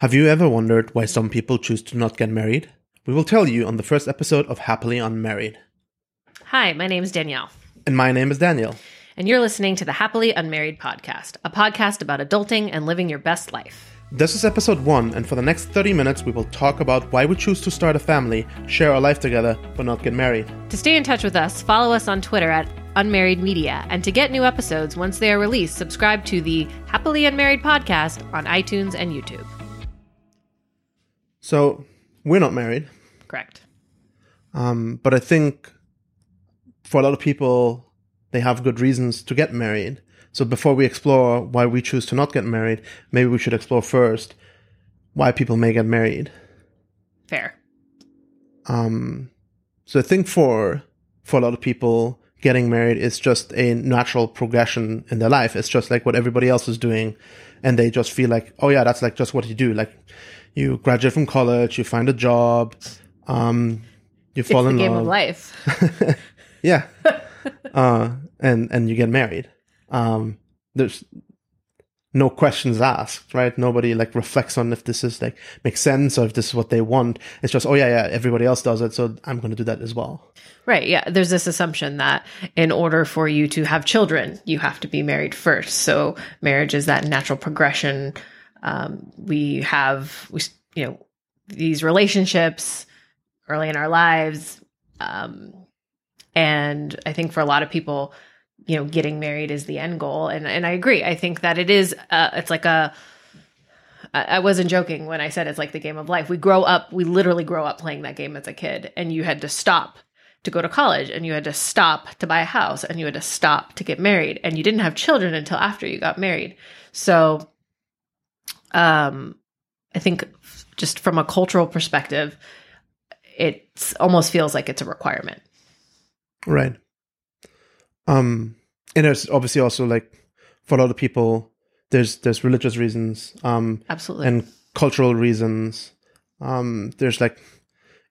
Have you ever wondered why some people choose to not get married? We will tell you on the first episode of Happily Unmarried. Hi, my name is Danielle, And my name is Daniel. and you're listening to the Happily Unmarried podcast, a podcast about adulting and living your best life. This is episode one, and for the next 30 minutes, we will talk about why we choose to start a family, share our life together, but not get married. To stay in touch with us, follow us on Twitter at Unmarried Media, and to get new episodes once they are released, subscribe to the Happily Unmarried podcast on iTunes and YouTube. So, we're not married, Correct. um, but I think for a lot of people, they have good reasons to get married. So, before we explore why we choose to not get married, maybe we should explore first why people may get married. Fair. Um, so I think for for a lot of people, getting married is just a natural progression in their life. It's just like what everybody else is doing, and they just feel like, oh yeah, that's like just what you do. Like you graduate from college, you find a job, um, you It's fall the in game love, of life. yeah, uh, and and you get married. Um, there's no questions asked, right? Nobody like reflects on if this is like makes sense or if this is what they want. It's just, oh yeah, yeah, everybody else does it, so I'm going to do that as well. Right. Yeah. There's this assumption that in order for you to have children, you have to be married first. So marriage is that natural progression. Um, we have, we, you know, these relationships early in our lives. Um, and I think for a lot of people, you know, getting married is the end goal. And, and I agree. I think that it is, uh, it's like a, I I wasn't joking when I said it's like the game of life. We grow up, we literally grow up playing that game as a kid, and you had to stop to go to college, and you had to stop to buy a house, and you had to stop to get married, and you didn't have children until after you got married. So, um, I think just from a cultural perspective, it almost feels like it's a requirement. Right. Um, and there's obviously also like for a lot of people, there's there's religious reasons, um, Absolutely. and cultural reasons. Um, there's like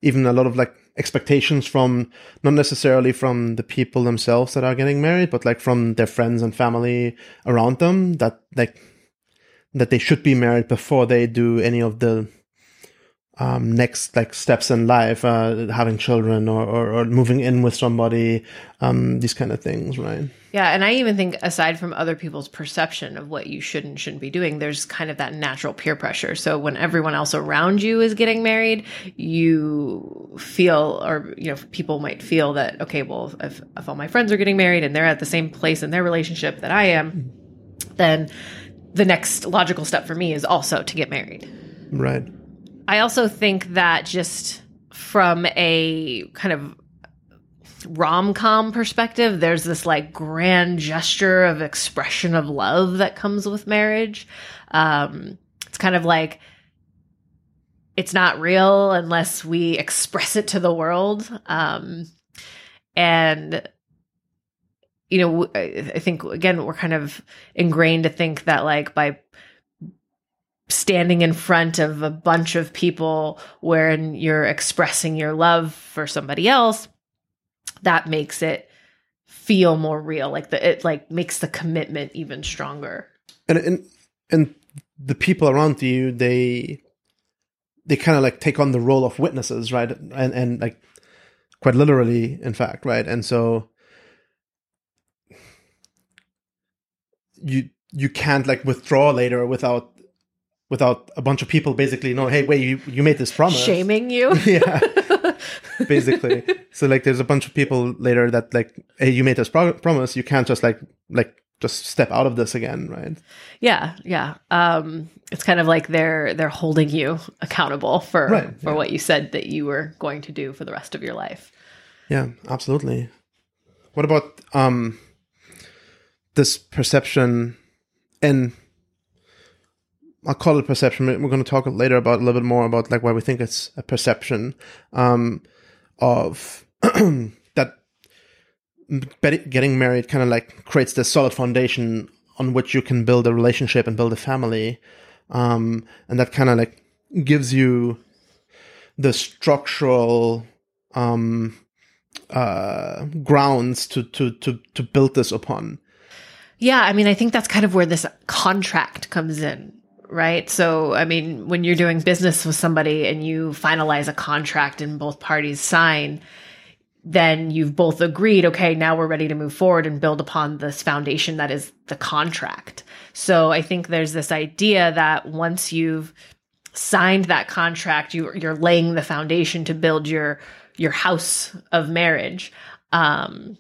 even a lot of like expectations from not necessarily from the people themselves that are getting married, but like from their friends and family around them that like that they should be married before they do any of the um, next like steps in life, uh, having children or, or, or moving in with somebody, um, these kind of things, right? Yeah, and I even think aside from other people's perception of what you should and shouldn't be doing, there's kind of that natural peer pressure. So when everyone else around you is getting married, you feel or you know, people might feel that okay, well, if if all my friends are getting married and they're at the same place in their relationship that I am, then the next logical step for me is also to get married. Right. I also think that just from a kind of rom com perspective, there's this like grand gesture of expression of love that comes with marriage. Um, it's kind of like it's not real unless we express it to the world. Um, and you know, I think again, we're kind of ingrained to think that like by standing in front of a bunch of people wherein you're expressing your love for somebody else that makes it feel more real like the it like makes the commitment even stronger And and and the people around you, they they kind of like take on the role of witnesses, right? And and like quite literally, in fact, right? And so you you can't like withdraw later without without a bunch of people basically know, hey, wait, you you made this promise. shaming you? Yeah. Basically. So like there's a bunch of people later that like hey you made this pro- promise. You can't just like like just step out of this again right? Yeah yeah. Um it's kind of like they're they're holding you accountable for Right, for yeah. what you said that you were going to do for the rest of your life. Yeah absolutely. What about um this perception and I'll call it perception. We're going to talk later about a little bit more about like why we think it's a perception um, of that getting married kind of like creates this solid foundation on which you can build a relationship and build a family, um, and that kind of like gives you the structural um, uh, grounds to to to to build this upon. Yeah, I mean, I think that's kind of where this contract comes in, right? So, I mean, when you're doing business with somebody and you finalize a contract and both parties sign, then you've both agreed, okay, now we're ready to move forward and build upon this foundation that is the contract. So I think there's this idea that once you've signed that contract, you, you're laying the foundation to build your your house of marriage. Um,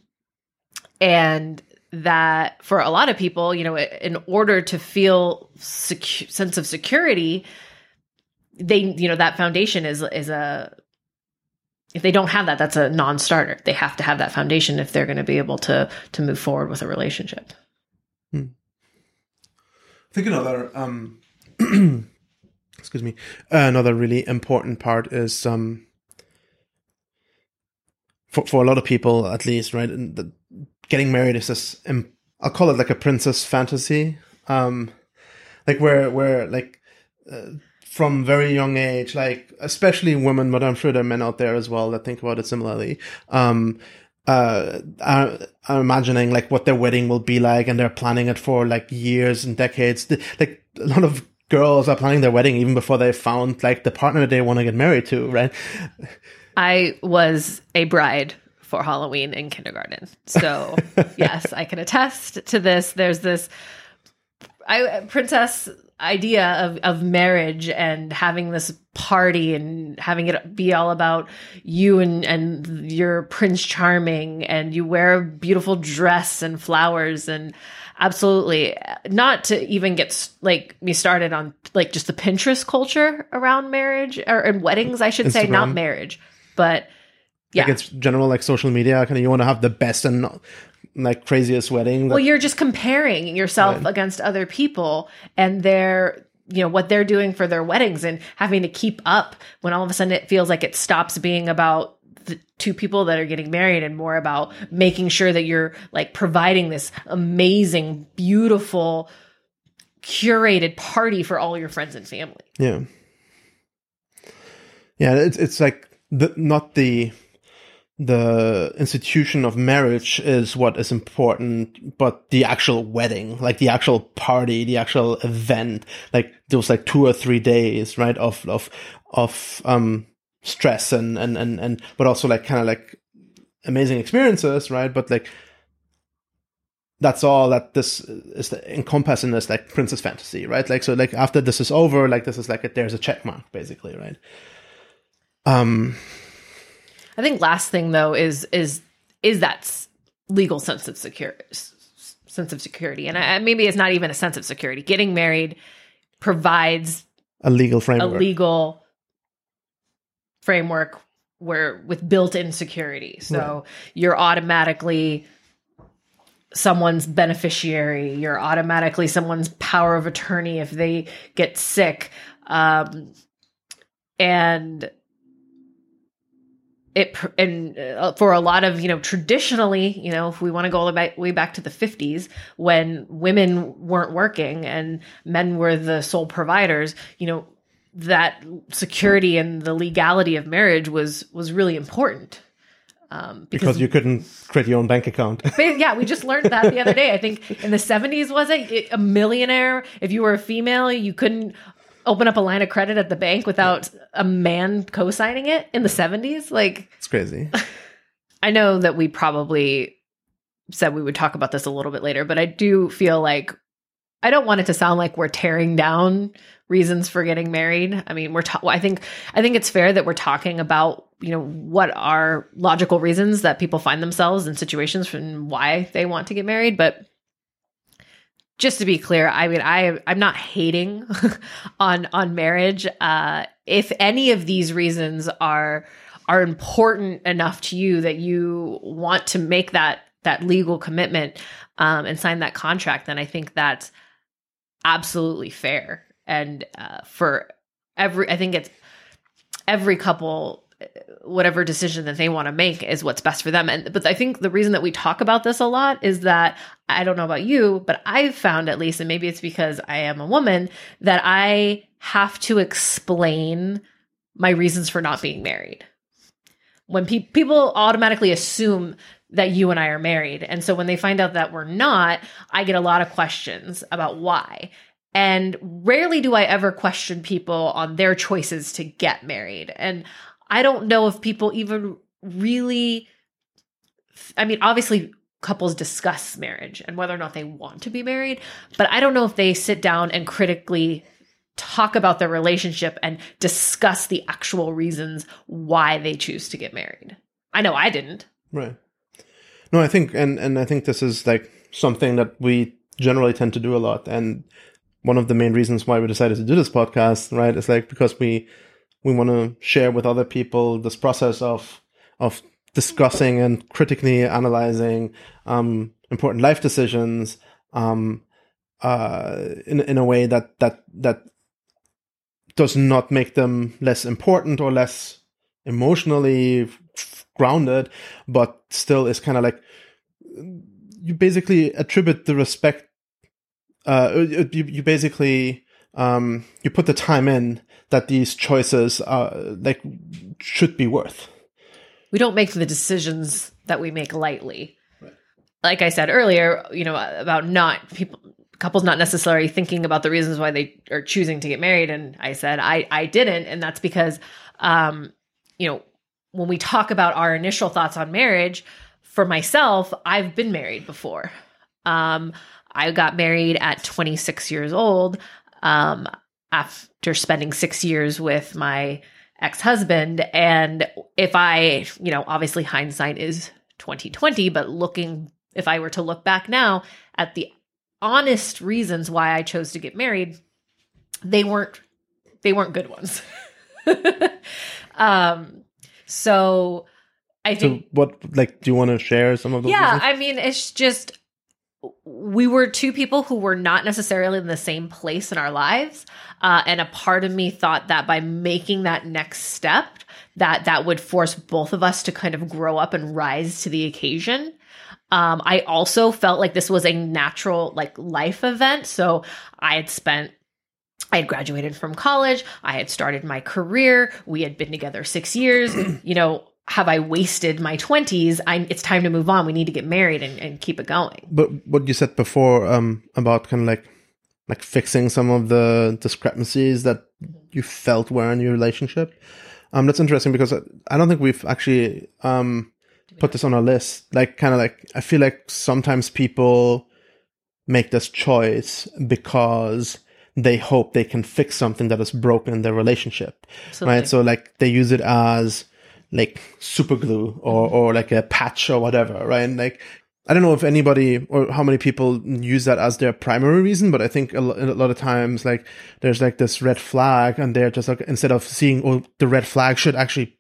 and that for a lot of people, you know, in order to feel secu- sense of security, they, you know, that foundation is is a if they don't have that, that's a non-starter. They have to have that foundation if they're going to be able to to move forward with a relationship. Hmm. I think another um, excuse me, another really important part is um, for for a lot of people at least, right? The, getting married is this. I'll call it like a princess fantasy, um, like where where like. Uh, from very young age, like especially women, but I'm sure there are men out there as well that think about it similarly. Um, uh, are, are imagining like what their wedding will be like, and they're planning it for like years and decades. Like a lot of girls are planning their wedding even before they found like the partner they want to get married to, right? I was a bride for Halloween in kindergarten. So, yes, I can attest to this. There's this I princess idea of, of marriage and having this party and having it be all about you and, and your prince charming and you wear a beautiful dress and flowers and absolutely not to even get like me started on like just the pinterest culture around marriage or and weddings i should Instagram. say not marriage but yeah like it's general like social media kind of you want to have the best and like craziest wedding. That- well, you're just comparing yourself right. against other people and their you know what they're doing for their weddings and having to keep up when all of a sudden it feels like it stops being about the two people that are getting married and more about making sure that you're like providing this amazing beautiful curated party for all your friends and family yeah yeah it's it's like the not the the institution of marriage is what is important, but the actual wedding, like the actual party, the actual event, like those like two or three days, right, of, of, of, um, stress and, and, and, and, but also like kind of like amazing experiences, right? But like, that's all that this is encompassed in this like princess fantasy, right? Like, so like after this is over, like this is like a, there's a check mark basically, right? Um, I think last thing though is is is that legal sense of secure sense of security, and I, maybe it's not even a sense of security. Getting married provides a legal framework, a legal framework where with built-in security. So right. you're automatically someone's beneficiary. You're automatically someone's power of attorney if they get sick. Um, and it and uh, for a lot of you know traditionally you know if we want to go all the way, back to the 50s when women weren't working and men were the sole providers you know that security and the legality of marriage was was really important um, because, because, you couldn't create your own bank account. yeah, we just learned that the other day. I think in the 70s, was it? A millionaire, if you were a female, you couldn't open up a line of credit at the bank without a man co-signing it in the 70s like it's crazy. I know that we probably said we would talk about this a little bit later but i do feel like i don't want it to sound like we're tearing down reasons for getting married. I mean we're ta- i think i think it's fair that we're talking about you know what are logical reasons that people find themselves in situations and why they want to get married but just to be clear, I mean, I I'm not hating on on marriage. Uh, if any of these reasons are are important enough to you that you want to make that that legal commitment um, and sign that contract, then I think that's absolutely fair. And uh, for every, I think it's every couple whatever decision that they want to make is what's best for them. And but I think the reason that we talk about this a lot is that I don't know about you, but I've found at least, and maybe it's because I am a woman, that I have to explain my reasons for not being married. When pe- people automatically assume that you and I are married. And so when they find out that we're not, I get a lot of questions about why. And rarely do I ever question people on their choices to get married. And I don't know if people even really, I mean, obviously, couples discuss marriage and whether or not they want to be married, but I don't know if they sit down and critically talk about their relationship and discuss the actual reasons why they choose to get married. I know I didn't. Right. No, I think, and and I think this is like something that we generally tend to do a lot, and one of the main reasons why we decided to do this podcast, right, is like because we we want to share with other people this process of of discussing and critically analyzing um, important life decisions um, uh, in in a way that that that does not make them less important or less emotionally grounded, but still is kind of like you basically attribute the respect. Uh, you you basically um, you put the time in that these choices uh, like should be worth. We don't make the decisions that we make lightly. Like I said earlier, you know about not people couples not necessarily thinking about the reasons why they are choosing to get married and i said i i didn't and that's because um you know when we talk about our initial thoughts on marriage for myself i've been married before um i got married at 26 years old um after spending 6 years with my ex-husband and if i you know obviously hindsight is 2020 but looking if i were to look back now at the honest reasons why I chose to get married, they weren't they weren't good ones. um so I think so what like do you want to share some of those Yeah, reasons? I mean it's just we were two people who were not necessarily in the same place in our lives uh, and a part of me thought that by making that next step that that would force both of us to kind of grow up and rise to the occasion um, I also felt like this was a natural like life event. So I had spent I had graduated from college. I had started my career. We had been together six years. you know, have I wasted my twenties? I it's time to move on. We need to get married and, and keep it going. But what you said before um, about kind of like like fixing some of the discrepancies that you felt were in your relationship, um, that's interesting because I don't think we've actually um, put this on our list. Like, kind of like, I feel like sometimes people make this choice because they hope they can fix something that is broken in their relationship. Absolutely. Right. So, like, they use it as like super glue or, or like a patch or whatever. Right. And like, I don't know if anybody or how many people use that as their primary reason, but I think a, lot of times, like, there's like this red flag, and they're just like, instead of seeing, oh, the red flag should actually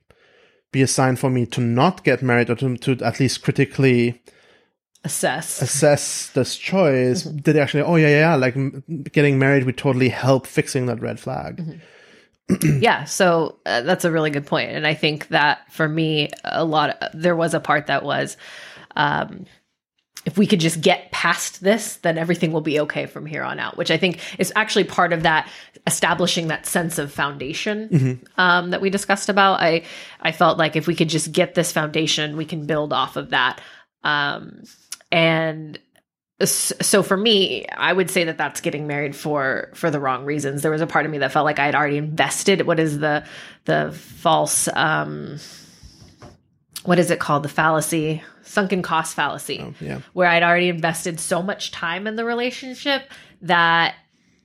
be a sign for me to not get married or to, to at least critically Assess. assess this choice. Mm-hmm. Did they actually, oh, yeah, yeah, yeah, like m- getting married would totally help fixing that red flag. Mm-hmm. yeah so uh, that's a really good point and i think that for me a lot of, there was a part that was um if we could just get past this then everything will be okay from here on out which i think is actually part of that establishing that sense of foundation um, that we discussed about. I i felt like if we could just get this foundation we can build off of that um and so for me i would say that that's getting married for for the wrong reasons there was a part of me that felt like i had already invested what is the the false um what is it called the fallacy sunken cost fallacy Oh, yeah. where i'd already invested so much time in the relationship that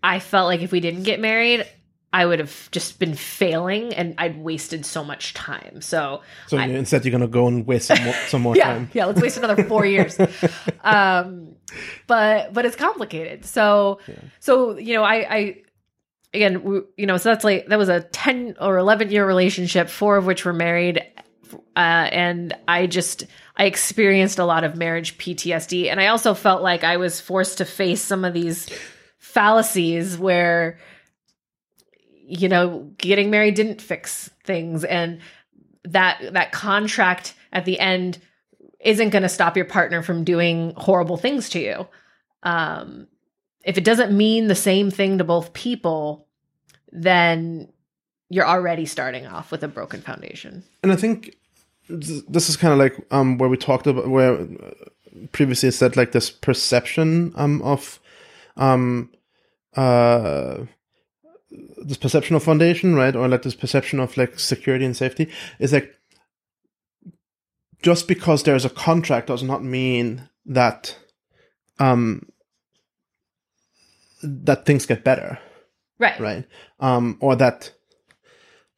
i felt like if we didn't get married i would have just been failing and i'd wasted so much time so So you- instead, you're going to go and waste some more, some more yeah, time. yeah. Let's waste another four years. Um, but but it's complicated. So so you know, I I again, we, you know, so that's like that was a ten or eleven year relationship, four of which were married, uh, and I just I experienced a lot of marriage PTSD, and I also felt like I was forced to face some of these fallacies where you know getting married didn't fix things. And that that contract at the end isn't going to stop your partner from doing horrible things to you. Um if it doesn't mean the same thing to both people then you're already starting off with a broken foundation. And I think this is kind of like um, where we talked about where uh, previously said like this perception um, of um, uh this perception of foundation, right? Or like this perception of like security and safety is like just because there's a contract does not mean that um that things get better Right. right um or that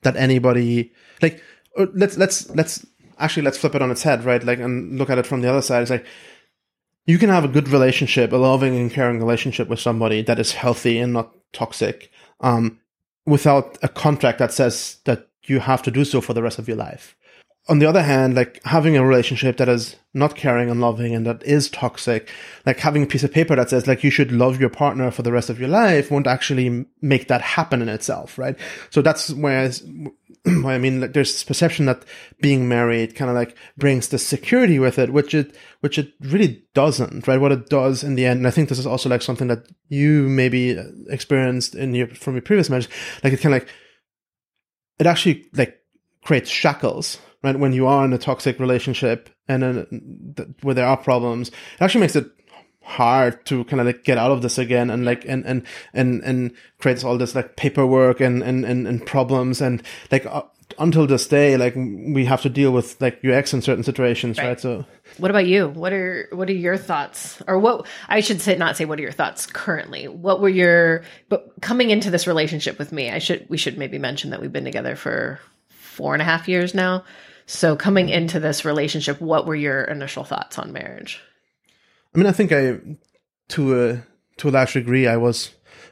that anybody like or let's let's let's actually let's flip it on its head right like and look at it from the other side it's like you can have a good relationship a loving and caring relationship with somebody that is healthy and not toxic um without a contract that says that you have to do so for the rest of your life on the other hand, like having a relationship that is not caring and loving and that is toxic, like having a piece of paper that says like you should love your partner for the rest of your life won't actually make that happen in itself, right? So that's where, I mean, like there's this perception that being married kind of like brings the security with it, which it, which it really doesn't, right? What it does in the end, and I think this is also like something that you maybe uh, experienced in your, from your previous marriage, like it kind of like, it actually like creates shackles right? When you are in a toxic relationship and then th- where there are problems, it actually makes it hard to kind of like get out of this again and like and and and and creates all this like paperwork and and and, and problems. And like uh, until this day like we have to deal with like your ex in certain situations right, right? so what about you? What are what are your thoughts? Or what i should say not say what are your thoughts currently. What were your but coming into this relationship with me i should we should maybe mention that we've been together for four and a half years now so, coming into this relationship, what were your initial thoughts on marriage? I mean, I think I, to a to a large degree, I was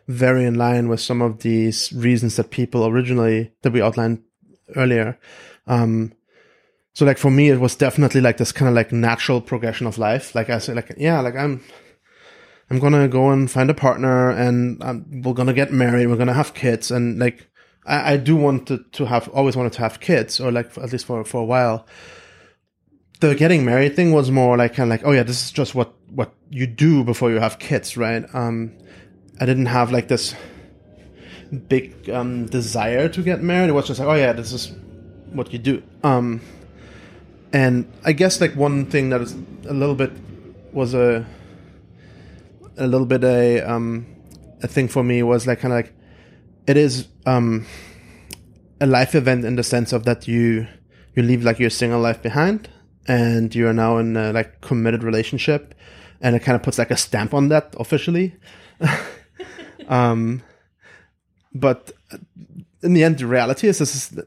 very in line with some of these reasons that people originally that we outlined earlier. Um, so, like for me, it was definitely like this kind of like natural progression of life. Like I said, like yeah, like I'm. I'm gonna go and find a partner, and um, we're gonna get married. We're gonna have kids, and like I, I do want to, to have always wanted to have kids, or like at least for for a while. The getting married thing was more like kind of like, oh yeah, this is just what what you do before you have kids, right? Um, I didn't have like this big um, desire to get married. It was just like, oh yeah, this is what you do. Um, and I guess like one thing that is a little bit was a a little bit a um a thing for me was like kind of like it is um, a life event in the sense of that you you leave like your single life behind and you're now in a like committed relationship and it kind of puts like a stamp on that officially. Um, but in the end the reality is this is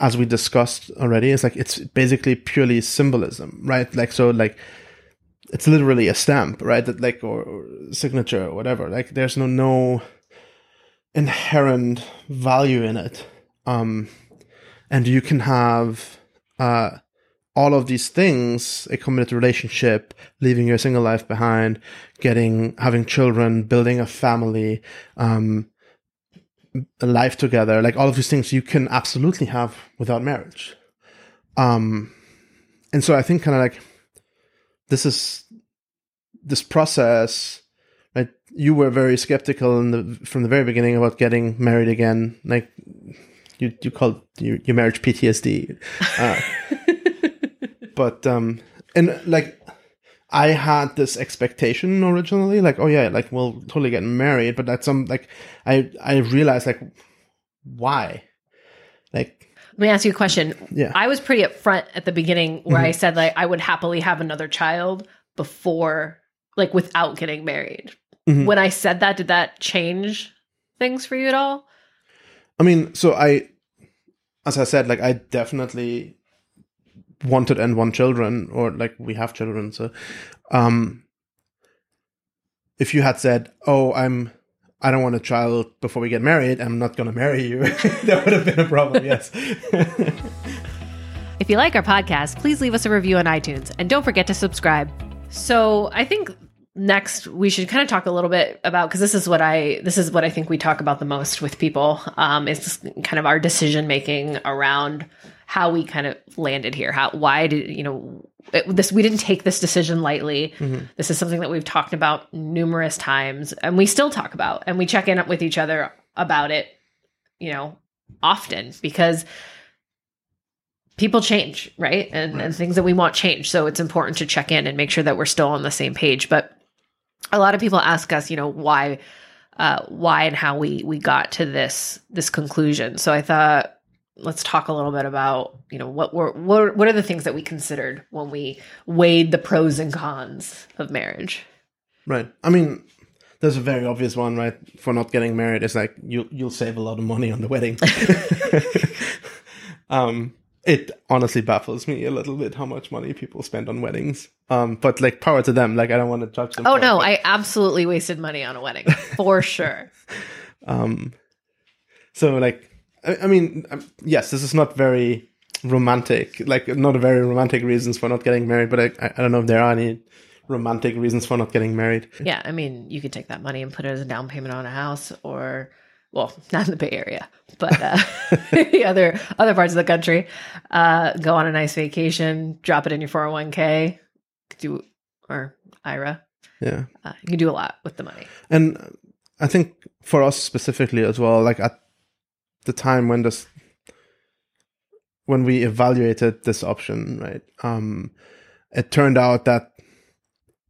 as we discussed already it's like it's basically purely symbolism right? Like so like it's literally a stamp right? That like or, or signature or whatever. Like there's no no inherent value in it. Um, and you can have uh, all of these things a committed relationship, leaving your single life behind, getting, having children, building a family, um, a life together, like all of these things you can absolutely have without marriage. Um, and so I think kind of like this is this process you were very skeptical the, from the very beginning about getting married again. Like you, you called your, your marriage PTSD. Uh, but um, and like I had this expectation originally, like oh yeah, like we'll totally get married. But that's some like I I realized like why, like let me ask you a question. Yeah. I was pretty upfront at the beginning where mm-hmm. I said like I would happily have another child before like without getting married. Mm-hmm. When I said that, did that change things for you at all? I mean, so I, as I said, like I definitely wanted and want children, or like we have children. So, um, if you had said, "Oh, I'm," I don't want a child before we get married. I'm not going to marry you. that would have been a problem. Yes. if you like our podcast, please leave us a review on iTunes and don't forget to subscribe. So, I think next we should kind of talk a little bit about because this is what i this is what i think we talk about the most with people um is kind of our decision making around how we kind of landed here. How why did you know it, this we didn't take this decision lightly. Mm-hmm. this is something that we've talked about numerous times and we still talk about and we check in with each other about it you know often because people change right? And, right. and things that we want change. So it's important to check in and make sure that we're still on the same page. But a lot of people ask us, you know, why uh, why and how we we got to this this conclusion. So I thought let's talk a little bit about you know what were what what are the things that we considered when we weighed the pros and cons of marriage. Right. I mean, there's a very obvious one, right? For not getting married, it's like you you'll save a lot of money on the wedding. um, it honestly baffles me a little bit how much money people spend on weddings. Um, but like power to them. Like I don't want to judge them. Oh it, no, but- I absolutely wasted money on a wedding for sure. Um, so like, I, I mean, um, yes, this is not very romantic. Like, not a very romantic reasons for not getting married. But I I don't know if there are any romantic reasons for not getting married. Yeah, I mean, you could take that money and put it as a down payment on a house, or well, not in the Bay Area, but uh, the other other parts of the country. Uh, go on a nice vacation, drop it in your four hundred one k, do or IRA. Yeah. Uh, you can do a lot with the money. And I think for us specifically as well, like at the time when this, when we evaluated this option, right, um, it turned out that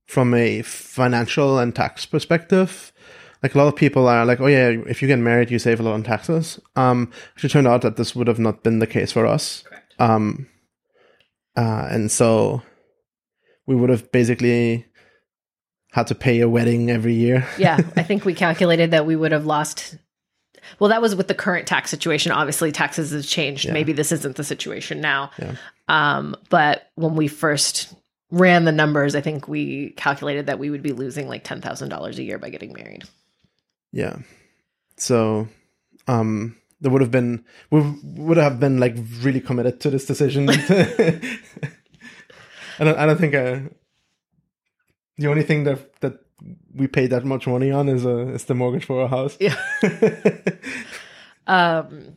from a financial and tax perspective, like a lot of people are like, oh yeah, if you get married, you save a lot on taxes. Um, actually turned out that this would have not been the case for us. Correct. Um, uh, and so we would have basically had to pay a wedding every year. Yeah, I think we calculated that we would have lost. Well, that was with the current tax situation. Obviously, taxes have changed. Yeah. Maybe this isn't the situation now. Yeah. Um, but when we first ran the numbers, I think we calculated that we would be losing like ten thousand dollars a year by getting married. Yeah. So, um, there would have been we would have been like really committed to this decision. I don't. I don't think uh, the only thing that that we paid that much money on is a is the mortgage for our house. Yeah. Um,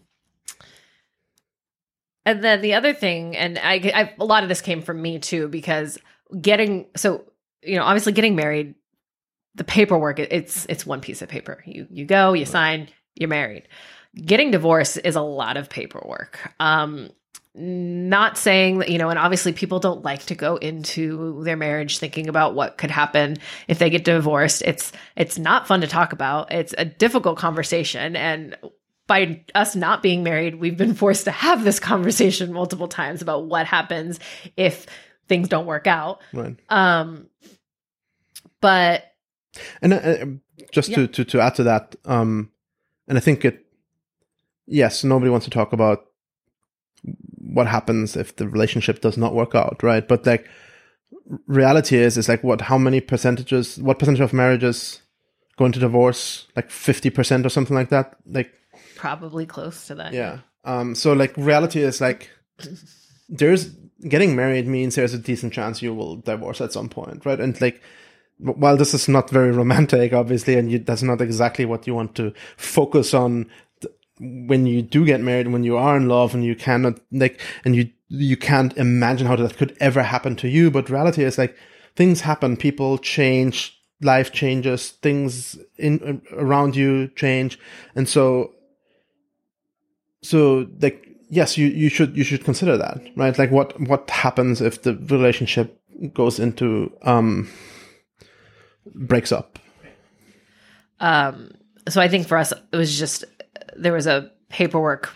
and then the other thing, and I, I, a lot of this came from me too, because getting so you know, obviously getting married, the paperwork it's it's one piece of paper. You you go, you sign, you're married. Getting divorced is a lot of paperwork. Um, not saying that you know, and obviously people don't like to go into their marriage thinking about what could happen if they get divorced. It's it's not fun to talk about. It's a difficult conversation, and by us not being married, we've been forced to have this conversation multiple times about what happens if things don't work out. right. Um, but And uh, uh, just to, to to add to that, um, and I think it, yes, nobody wants to talk about what happens if the relationship does not work out, right? But like, reality is is like what? How many percentages? What percentage of marriages go into divorce? Like fifty percent or something like that. Like, probably close to that. yeah. Um. So like, reality is like, there's getting married means there's a decent chance you will divorce at some point, right? And like, while this is not very romantic, obviously, and you, that's not exactly what you want to focus on th- when you do get married, when you are in love, and you cannot like, and you you can't imagine how that could ever happen to you. But reality is like, things happen, people change, life changes, things in around you change, and so so like yes you you should you should consider that right like what what happens if the relationship goes into um breaks up Um, so I think for us, it was just there was a paperwork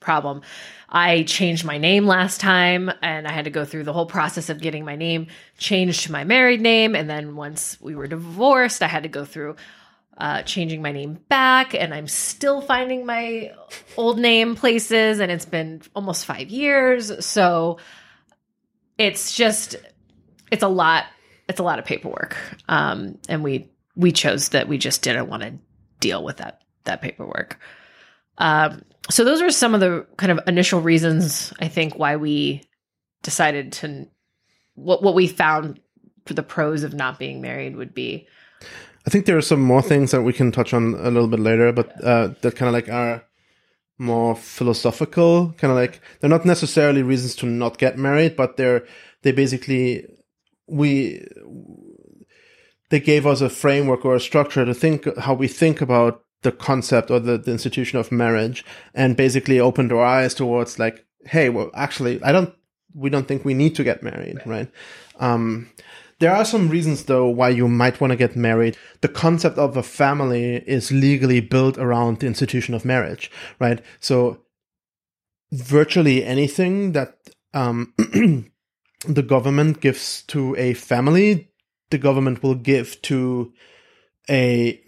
problem. I changed my name last time and I had to go through the whole process of getting my name changed to my married name. And then once we were divorced, I had to go through uh, changing my name back. And I'm still finding my old name places. And it's been almost five years. So it's just, it's a lot. It's a lot of paperwork. Um, and we, we chose that we just didn't want to deal with that, that paperwork. Um, so those are some of the kind of initial reasons I think why we decided to what what we found for the pros of not being married would be. i think there are some more things that we can touch on a little bit later but uh that kind of like are more philosophical kind of like they're not necessarily reasons to not get married but they're they basically we they gave us a framework or a structure to think how we think about the concept or the, the institution of marriage and basically opened our eyes towards like hey well actually i don't we don't think we need to get married right um there are some reasons though why you might want to get married. The concept of a family is legally built around the institution of marriage, right? So virtually anything that um, the government gives to a family, the government will give to a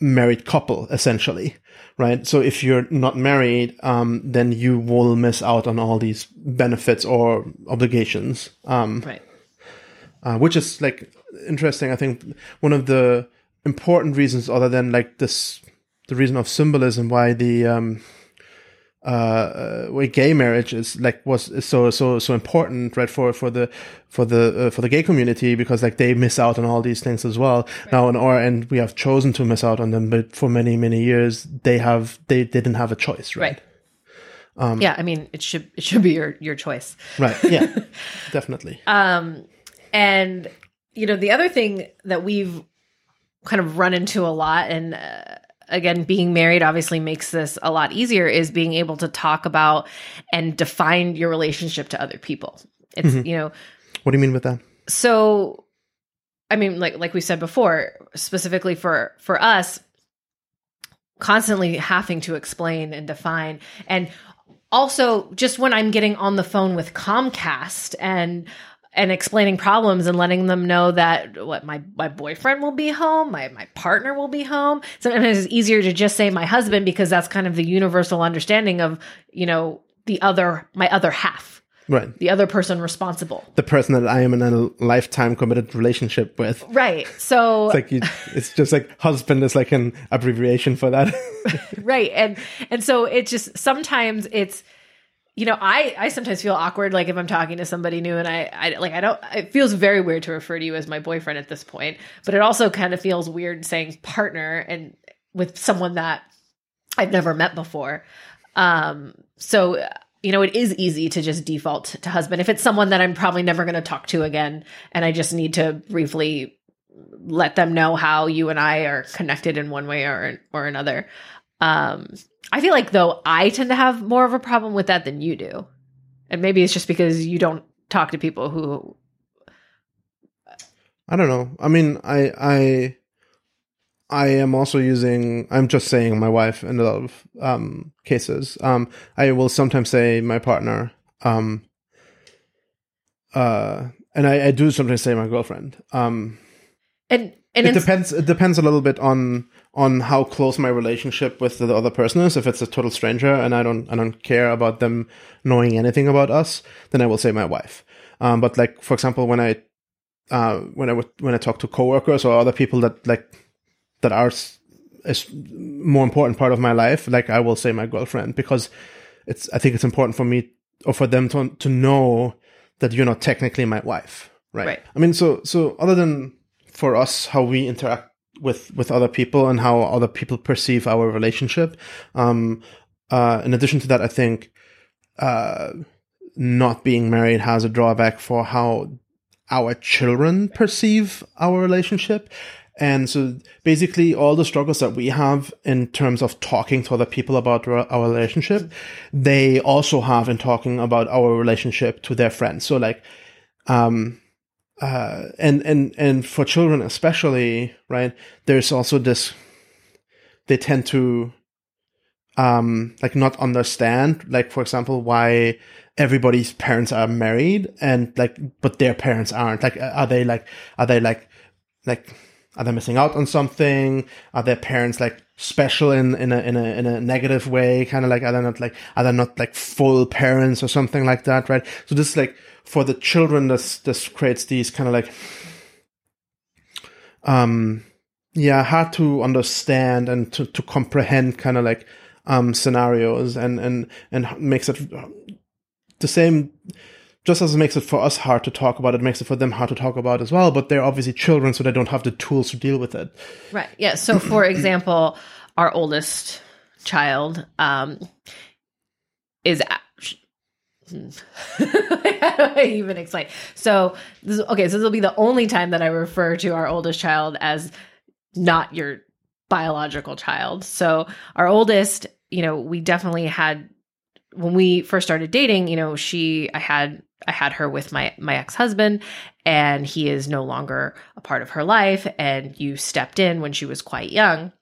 married couple, essentially, right? So if you're not married, um, then you will miss out on all these benefits or obligations. Um, Right. uh, which is like interesting. I think one of the important reasons, other than like this, the reason of symbolism, why the um, uh, uh, gay marriage is like was is so so so important, right? For for the for the uh, for the gay community because like they miss out on all these things as well. Now on our end, we have chosen to miss out on them, but for many many years they have they, they didn't have a choice, right? Right. yeah, I mean, it should it should be your your choice. Right. Yeah. definitely. Um, and you know, the other thing that we've kind of run into a lot, and uh, again, being married obviously makes this a lot easier, is being able to talk about and define your relationship to other people. It's mm-hmm. you know, what do you mean with that? so i mean like like we said before specifically for for us constantly having to explain and define and also just when i'm getting on the phone with comcast and and explaining problems and letting them know that what my my boyfriend will be home my my partner will be home sometimes it's easier to just say my husband because that's kind of the universal understanding of you know the other my other half Right. the other person responsible The person that I am in a lifetime committed relationship with. right so It's like you, it's just like husband is like an abbreviation for that. right and and so it just sometimes it's you know i i sometimes feel awkward like if i'm talking to somebody new and i i like i don't it feels very weird to refer to you as my boyfriend at this point but it also kind of feels weird saying partner and with someone that i've never met before um so you know it is easy to just default to husband if it's someone that i'm probably never going to talk to again and i just need to briefly let them know how you and I are connected in one way or or another. Um, I feel like though I tend to have more of a problem with that than you do, and maybe it's just because you don't talk to people who. I don't know. I mean, I, I, I am also using, I'm just saying my wife in a lot of, um, cases. Um, I will sometimes say my partner, um, uh, and I, I do sometimes say my girlfriend. Um, And and it depends. It depends a little bit on on how close my relationship with the other person is. If it's a total stranger and I don't I don't care about them knowing anything about us, then I will say my wife. Um, but like for example, when I uh, when I would when I talk to coworkers or other people that like that are is more important part of my life, like I will say my girlfriend because it's I think it's important for me or for them to to know that you're not technically my wife, right? Right. I mean, so so other than for us how we interact with with other people and how other people perceive our relationship, um, uh, in addition to that, I think uh, not being married has a drawback for how our children perceive our relationship. And so basically all the struggles that we have in terms of talking to other people about our relationship, they also have in talking about our relationship to their friends. So like, um, uh, and, and, and for children especially, right, there's also this, they tend to, um, like not understand, like, for example, why everybody's parents are married and like, but their parents aren't. Like, are they like, are they like, like, are they missing out on something? Are their parents like special in, in a, in a, in a negative way? Kind of like, are they not like, are they not like full parents or something like that? Right. So this like, for the children, this, this creates these kind of like, um, yeah, hard to understand and to, to comprehend kind of like, um, scenarios and, and, and makes it the same, just as it makes it for us hard to talk about, it makes it for them hard to talk about as well. But they're obviously children, so they don't have the tools to deal with it. right. Yeah. So for example, our oldest child um, is. A- How do I even explain? So, this, okay, so this will be the only time that I refer to our oldest child as not your biological child. So, our oldest, you know, we definitely had when we first started dating, you know, she I had I had her with my my ex-husband and he is no longer a part of her life and you stepped in when she was quite young.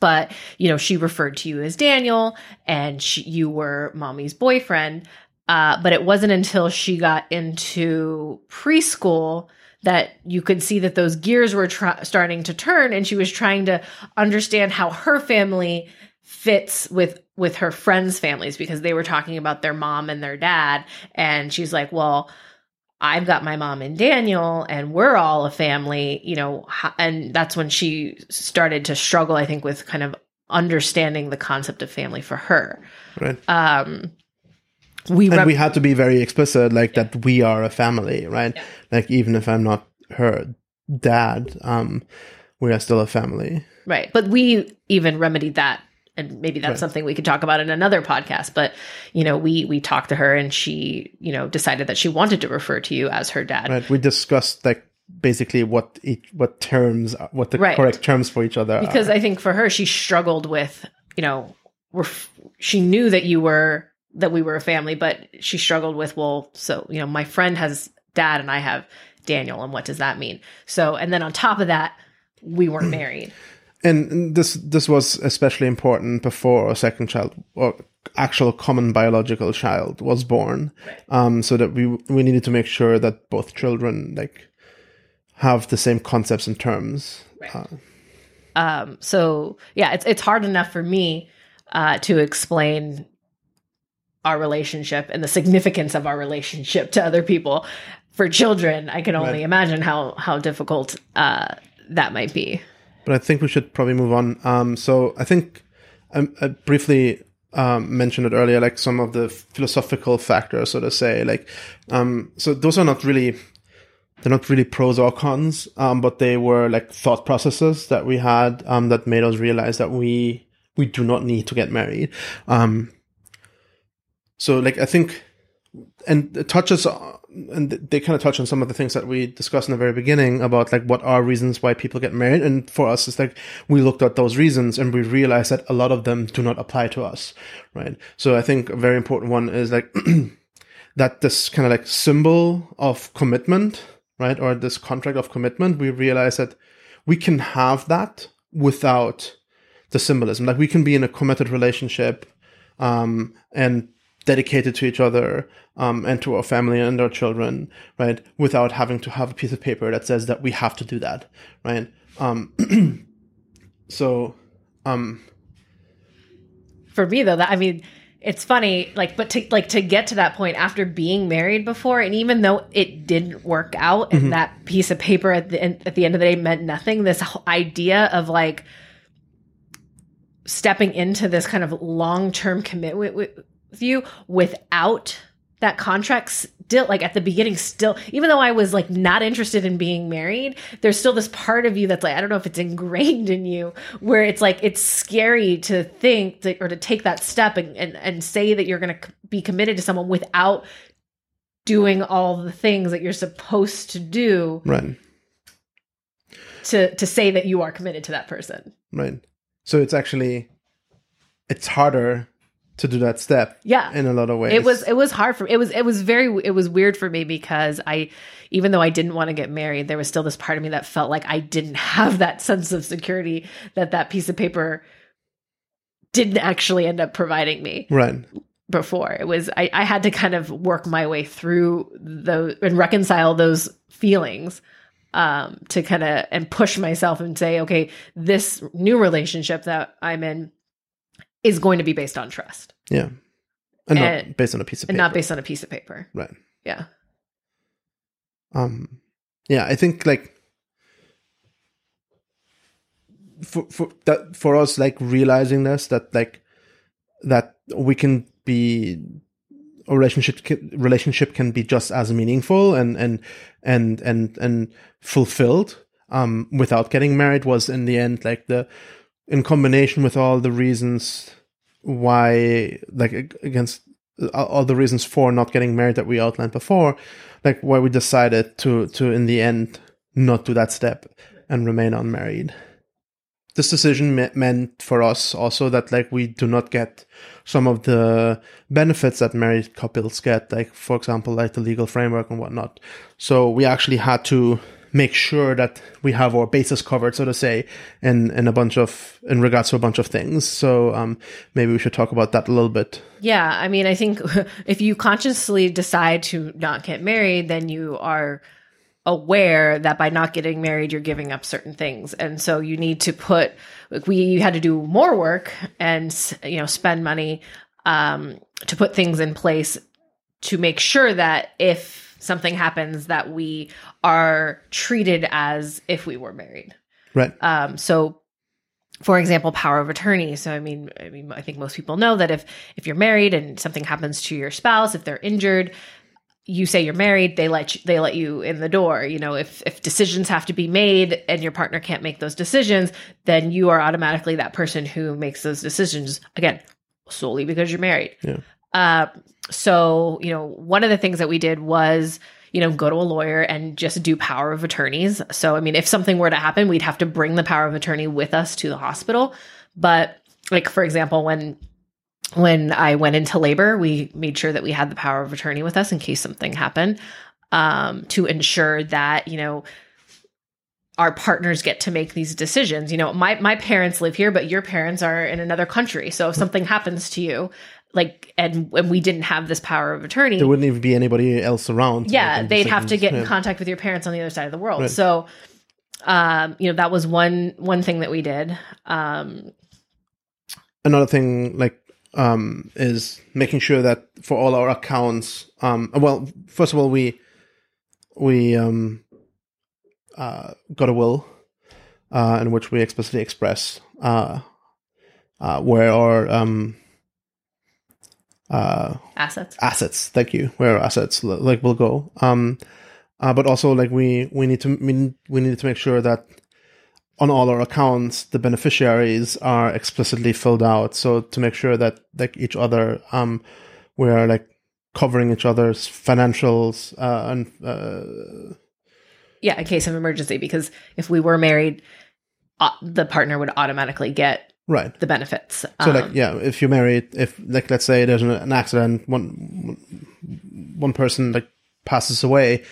But, you know, she referred to you as Daniel and she, you were mommy's boyfriend. Uh, but it wasn't until she got into preschool that you could see that those gears were tr- starting to turn and she was trying to understand how her family fits with with her friends families because they were talking about their mom and their dad and she's like well I've got my mom and Daniel and we're all a family you know and that's when she started to struggle I think with kind of understanding the concept of family for her. Right. Um we and we had to be very explicit like that we are a family right Yeah. like even if i'm not her dad um we are still a family Right. But we even remedied that. And maybe that's Right. something we could talk about in another podcast. But, you know, we we talked to her and she, you know, decided that she wanted to refer to you as her dad. right we discussed like basically what each what terms what the Right. correct terms for each other Because are. I think for her, she struggled with, you know, ref- she knew that you were that we were a family, but she struggled with, well, so, you know, my friend has dad and I have Daniel, and what does that mean? So, and then on top of that, we weren't married. and this this was especially important before a second child or actual common biological child was born um so that we we needed to make sure that both children like have the same concepts and terms uh, Um, so yeah, it's it's hard enough for me uh, to explain our relationship and the significance of our relationship to other people. For children, I can only Right. imagine how how difficult uh, that might be. but I think we should probably move on. Um, so I think I, I briefly um, mentioned it earlier, like some of the philosophical factors, so to say. Like, um, so those are not really they're not really pros or cons, um, but they were like thought processes that we had um, that made us realize that we we do not need to get married. Um, so like I think, and it touches and they kind of touch on some of the things that we discussed in the very beginning about like what are reasons why people get married. And for us, it's like we looked at those reasons and we realized that a lot of them do not apply to us, right? So I think a very important one is like that this kind of like symbol of commitment, right? Or this contract of commitment, we realize that we can have that without the symbolism. Like we can be in a committed relationship um, and dedicated to each other um, and to our family and our children, right? Without having to have a piece of paper that says that we have to do that, right? Um, so, um, For me though, that I mean, it's funny, like, but to like to get to that point after being married before, and even though it didn't work out, and that piece of paper at the end, at the end of the day meant nothing. This idea of like stepping into this kind of long term commitment you without that contract still like at the beginning still even though i was like not interested in being married there's still this part of you that's like i don't know if it's ingrained in you where it's like it's scary to think that, or to take that step and, and, and say that you're going to be committed to someone without doing all the things that you're supposed to do right, to to say that you are committed to that person right. So it's actually it's harder to do that step yeah. in a lot of ways. It was it was hard for it was it was very it was weird for me because I even though I didn't want to get married there was still this part of me that felt like I didn't have that sense of security that that piece of paper didn't actually end up providing me right, before. It was I, I had to kind of work my way through those and reconcile those feelings um to kind of and push myself and say okay this new relationship that I'm in is going to be based on trust. Yeah, and, And- not based on a piece of and paper, not based on a piece of paper. Right. yeah. Um yeah i think like for for that for us like realizing this that like that we can be a relationship can, relationship can be just as meaningful and and and and and fulfilled um without getting married was in the end like the in combination with all the reasons why like against all the reasons for not getting married that we outlined before like why we decided to to in the end not do that step and remain unmarried this decision me- meant for us also that like we do not get some of the benefits that married couples get, like for example, like the legal framework and whatnot. So we actually had to make sure that we have our bases covered, so to say, in in a bunch of in regards to a bunch of things. So um, maybe we should talk about that a little bit. Yeah, I mean, I think if you consciously decide to not get married, then you are aware that by not getting married you're giving up certain things and so you need to put like we you had to do more work and you know spend money um, to put things in place to make sure that if something happens that we are treated as if we were married Right. um, so for example power of attorney so i mean i mean i think most people know that if if you're married and something happens to your spouse if they're injured you say you're married they let you, they let you in the door you know if if decisions have to be made and your partner can't make those decisions then you are automatically that person who makes those decisions again solely because you're married Yeah. uh, so you know one of the things that we did was you know go to a lawyer and just do power of attorneys so i mean if something were to happen we'd have to bring the power of attorney with us to the hospital but like for example when when I went into labor, we made sure that we had the power of attorney with us in case something happened um, to ensure that, you know, our partners get to make these decisions. You know, my, my parents live here, but your parents are in another country. So if something happens to you, like, and, and we didn't have this power of attorney, There wouldn't even be anybody else around. yeah, they'd any have to get in contact with your parents on the other side of the world. Right. So, um, you know, that was one one thing that we did. Um, another thing like um is making sure that for all our accounts um well first of all we we um uh got a will uh in which we explicitly express uh uh where our um uh assets. assets. Thank you. Where our assets? Like will go. Um uh, but also like we we need to we, we need to make sure that on all our accounts the beneficiaries are explicitly filled out. So to make sure that like each other um we are like covering each other's financials uh, and uh, Yeah, in case of emergency, because if we were married, uh, the partner would automatically get right the benefits. So Um, like yeah, if you're married, if like let's say there's an, accident, one one person like passes away,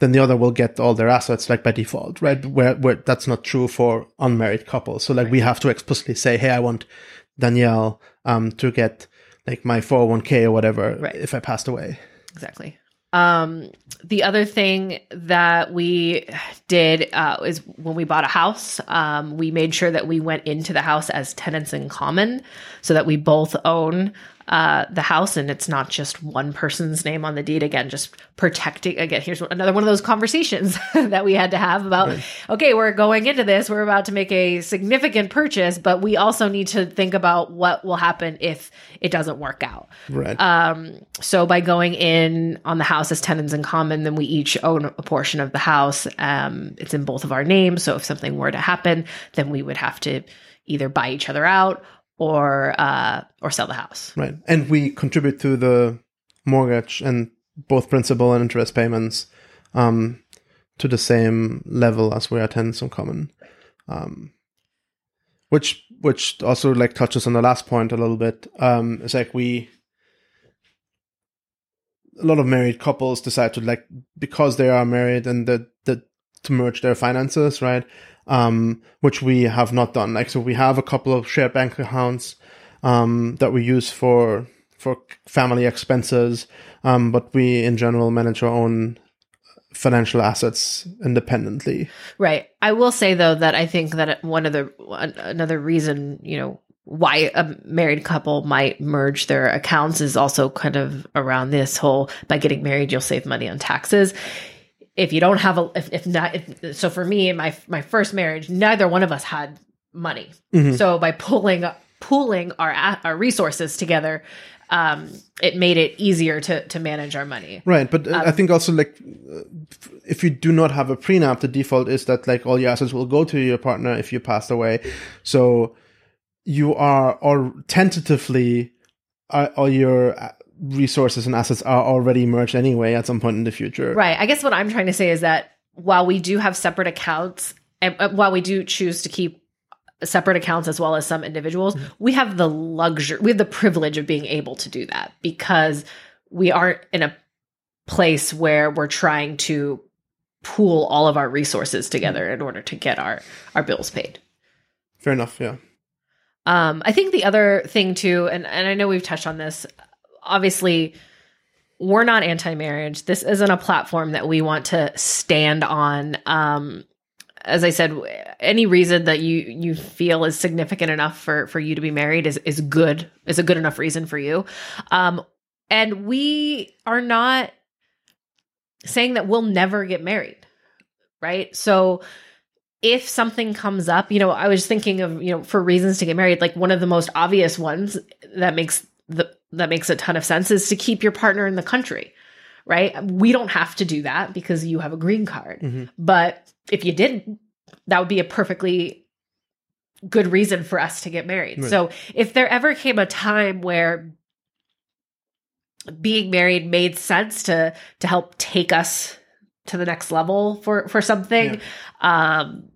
then the other will get all their assets like by default, right? Where where that's not true for unmarried couples. So like we have to explicitly say, hey, I want Danielle um to get like my 401k or whatever Right. if I passed away. exactly. Um, the other thing that we did uh, is when we bought a house, um, we made sure that we went into the house as tenants in common, so that we both own uh, the house and it's not just one person's name on the deed. Again, just protecting. Again, here's another one of those conversations that we had to have about. Okay, we're going into this. We're about to make a significant purchase, but we also need to think about what will happen if it doesn't work out. Right. Um, so by going in on the house as tenants in common, then we each own a portion of the house. Um, it's in both of our names. So if something were to happen, then we would have to either buy each other out or uh, or sell the house. Right. And we contribute to the mortgage and both principal and interest payments um, to the same level as we are tenants in common. Um, which which also like touches on the last point a little bit. Um, it's like we a lot of married couples decide to like because they are married and that to merge their finances, right? Um, which we have not done. Like so we have a couple of shared bank accounts um, that we use for for family expenses, um, but we in general manage our own financial assets independently. Right. I will say though that I think that one of the another reason you know why a married couple might merge their accounts is also kind of around this whole by getting married you'll save money on taxes. If you don't have a if, if not if, so for me in my my first marriage neither one of us had money. Mhm. So by pulling pooling our our resources together um it made it easier to to manage our money. Right, but uh, I think also like uh, if you do not have a prenup, the default is that like all your assets will go to your partner if you passed away. So you are or tentatively uh, all your resources and assets are already merged anyway at some point in the future. Right. I guess what I'm trying to say is that while we do have separate accounts, and uh, while we do choose to keep separate accounts as well as some individuals, we have the luxury, we have the privilege of being able to do that because we aren't in a place where we're trying to pool all of our resources together in order to get our our bills paid. Fair enough. Yeah. Um, I think the other thing too, and and I know we've touched on this. Obviously, we're not anti-marriage. This isn't a platform that we want to stand on. Um, as I said, any reason that you you feel is significant enough for for you to be married is is good is a good enough reason for you. Um, and we are not saying that we'll never get married, right? So if something comes up, you know, I was thinking of, you know, for reasons to get married, like one of the most obvious ones that makes the that makes a ton of sense is to keep your partner in the country, right? We don't have to do that because you have a green card. Mm-hmm. But if you did, that would be a perfectly good reason for us to get married. Right. So if there ever came a time where being married made sense to to help take us to the next level for for something um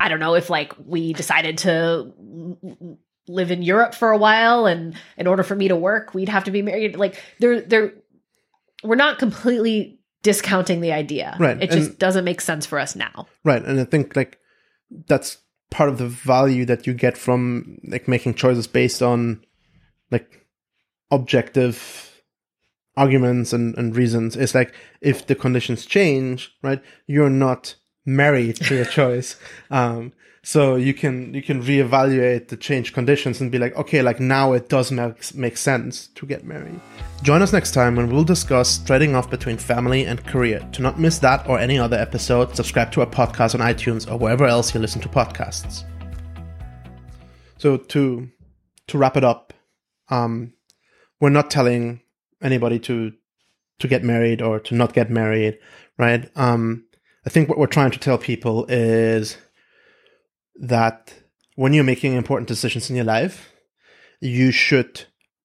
i don't know if like we decided to live in europe for a while and in order for me to work we'd have to be married like there there we're not completely discounting the idea Right, it just and- doesn't make sense for us now Right. And I think like that's part of the value that you get from like making choices based on like objective arguments and, and reasons. It's like if the conditions change, right, you're not married to your choice. Um so you can you can reevaluate the change conditions and be like, okay, like now it does make make sense to get married. Join us next time when we'll discuss trading off between family and career. To not miss that or any other episode, subscribe to our podcast on iTunes or wherever else you listen to podcasts. So to to wrap it up, um, we're not telling anybody to to get married or to not get married, right? Um, I think what we're trying to tell people is that when you're making important decisions in your life, you should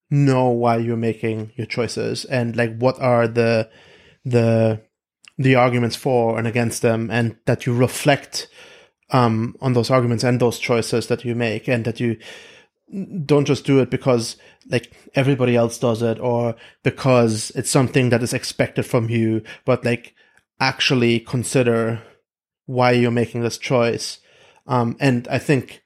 know why you're making your choices and like what are the the the arguments for and against them and that you reflect um on those arguments and those choices that you make and that you don't just do it because like everybody else does it or because it's something that is expected from you but like actually consider why you're making this choice um and i think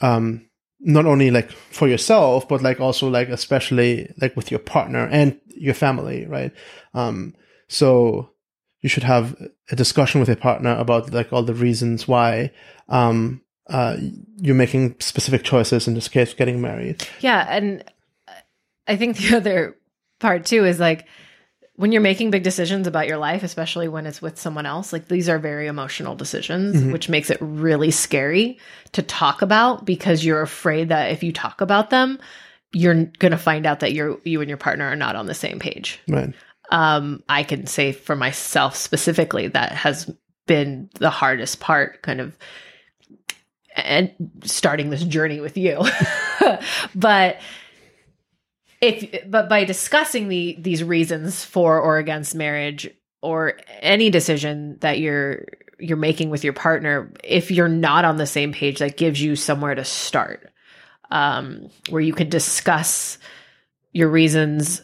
um not only like for yourself but like also like especially like with your partner and your family right? Um so you should have a discussion with your partner about like all the reasons why um uh you're making specific choices in this case getting married. Yeah, and I think the other part too is like when you're making big decisions about your life, especially when it's with someone else, like these are very emotional decisions, Mhm. which makes it really scary to talk about because you're afraid that if you talk about them, you're going to find out that you're you and your partner are not on the same page. right Um, I can say for myself specifically that has been the hardest part, kind of, and starting this journey with you. but if but by discussing the these reasons for or against marriage or any decision that you're you're making with your partner, if you're not on the same page, that gives you somewhere to start, um, where you can discuss your reasons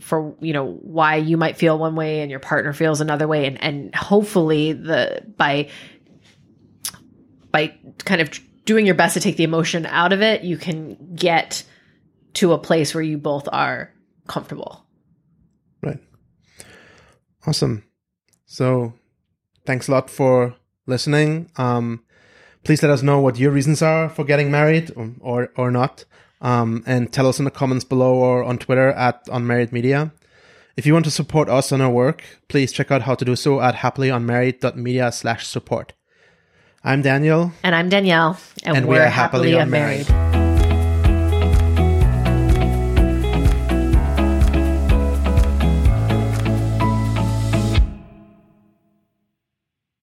for you know why you might feel one way and your partner feels another way. And and hopefully the by by kind of doing your best to take the emotion out of it you can get to a place where you both are comfortable right awesome so thanks a lot for listening um please let us know what your reasons are for getting married or or, or not um, and tell us in the comments below or on Twitter at Unmarried Media. If you want to support us on our work, please check out how to do so at happily.unmarried.media slash support. I'm Daniel. and i'm danielle and, And we're, we are happily, happily unmarried. unmarried.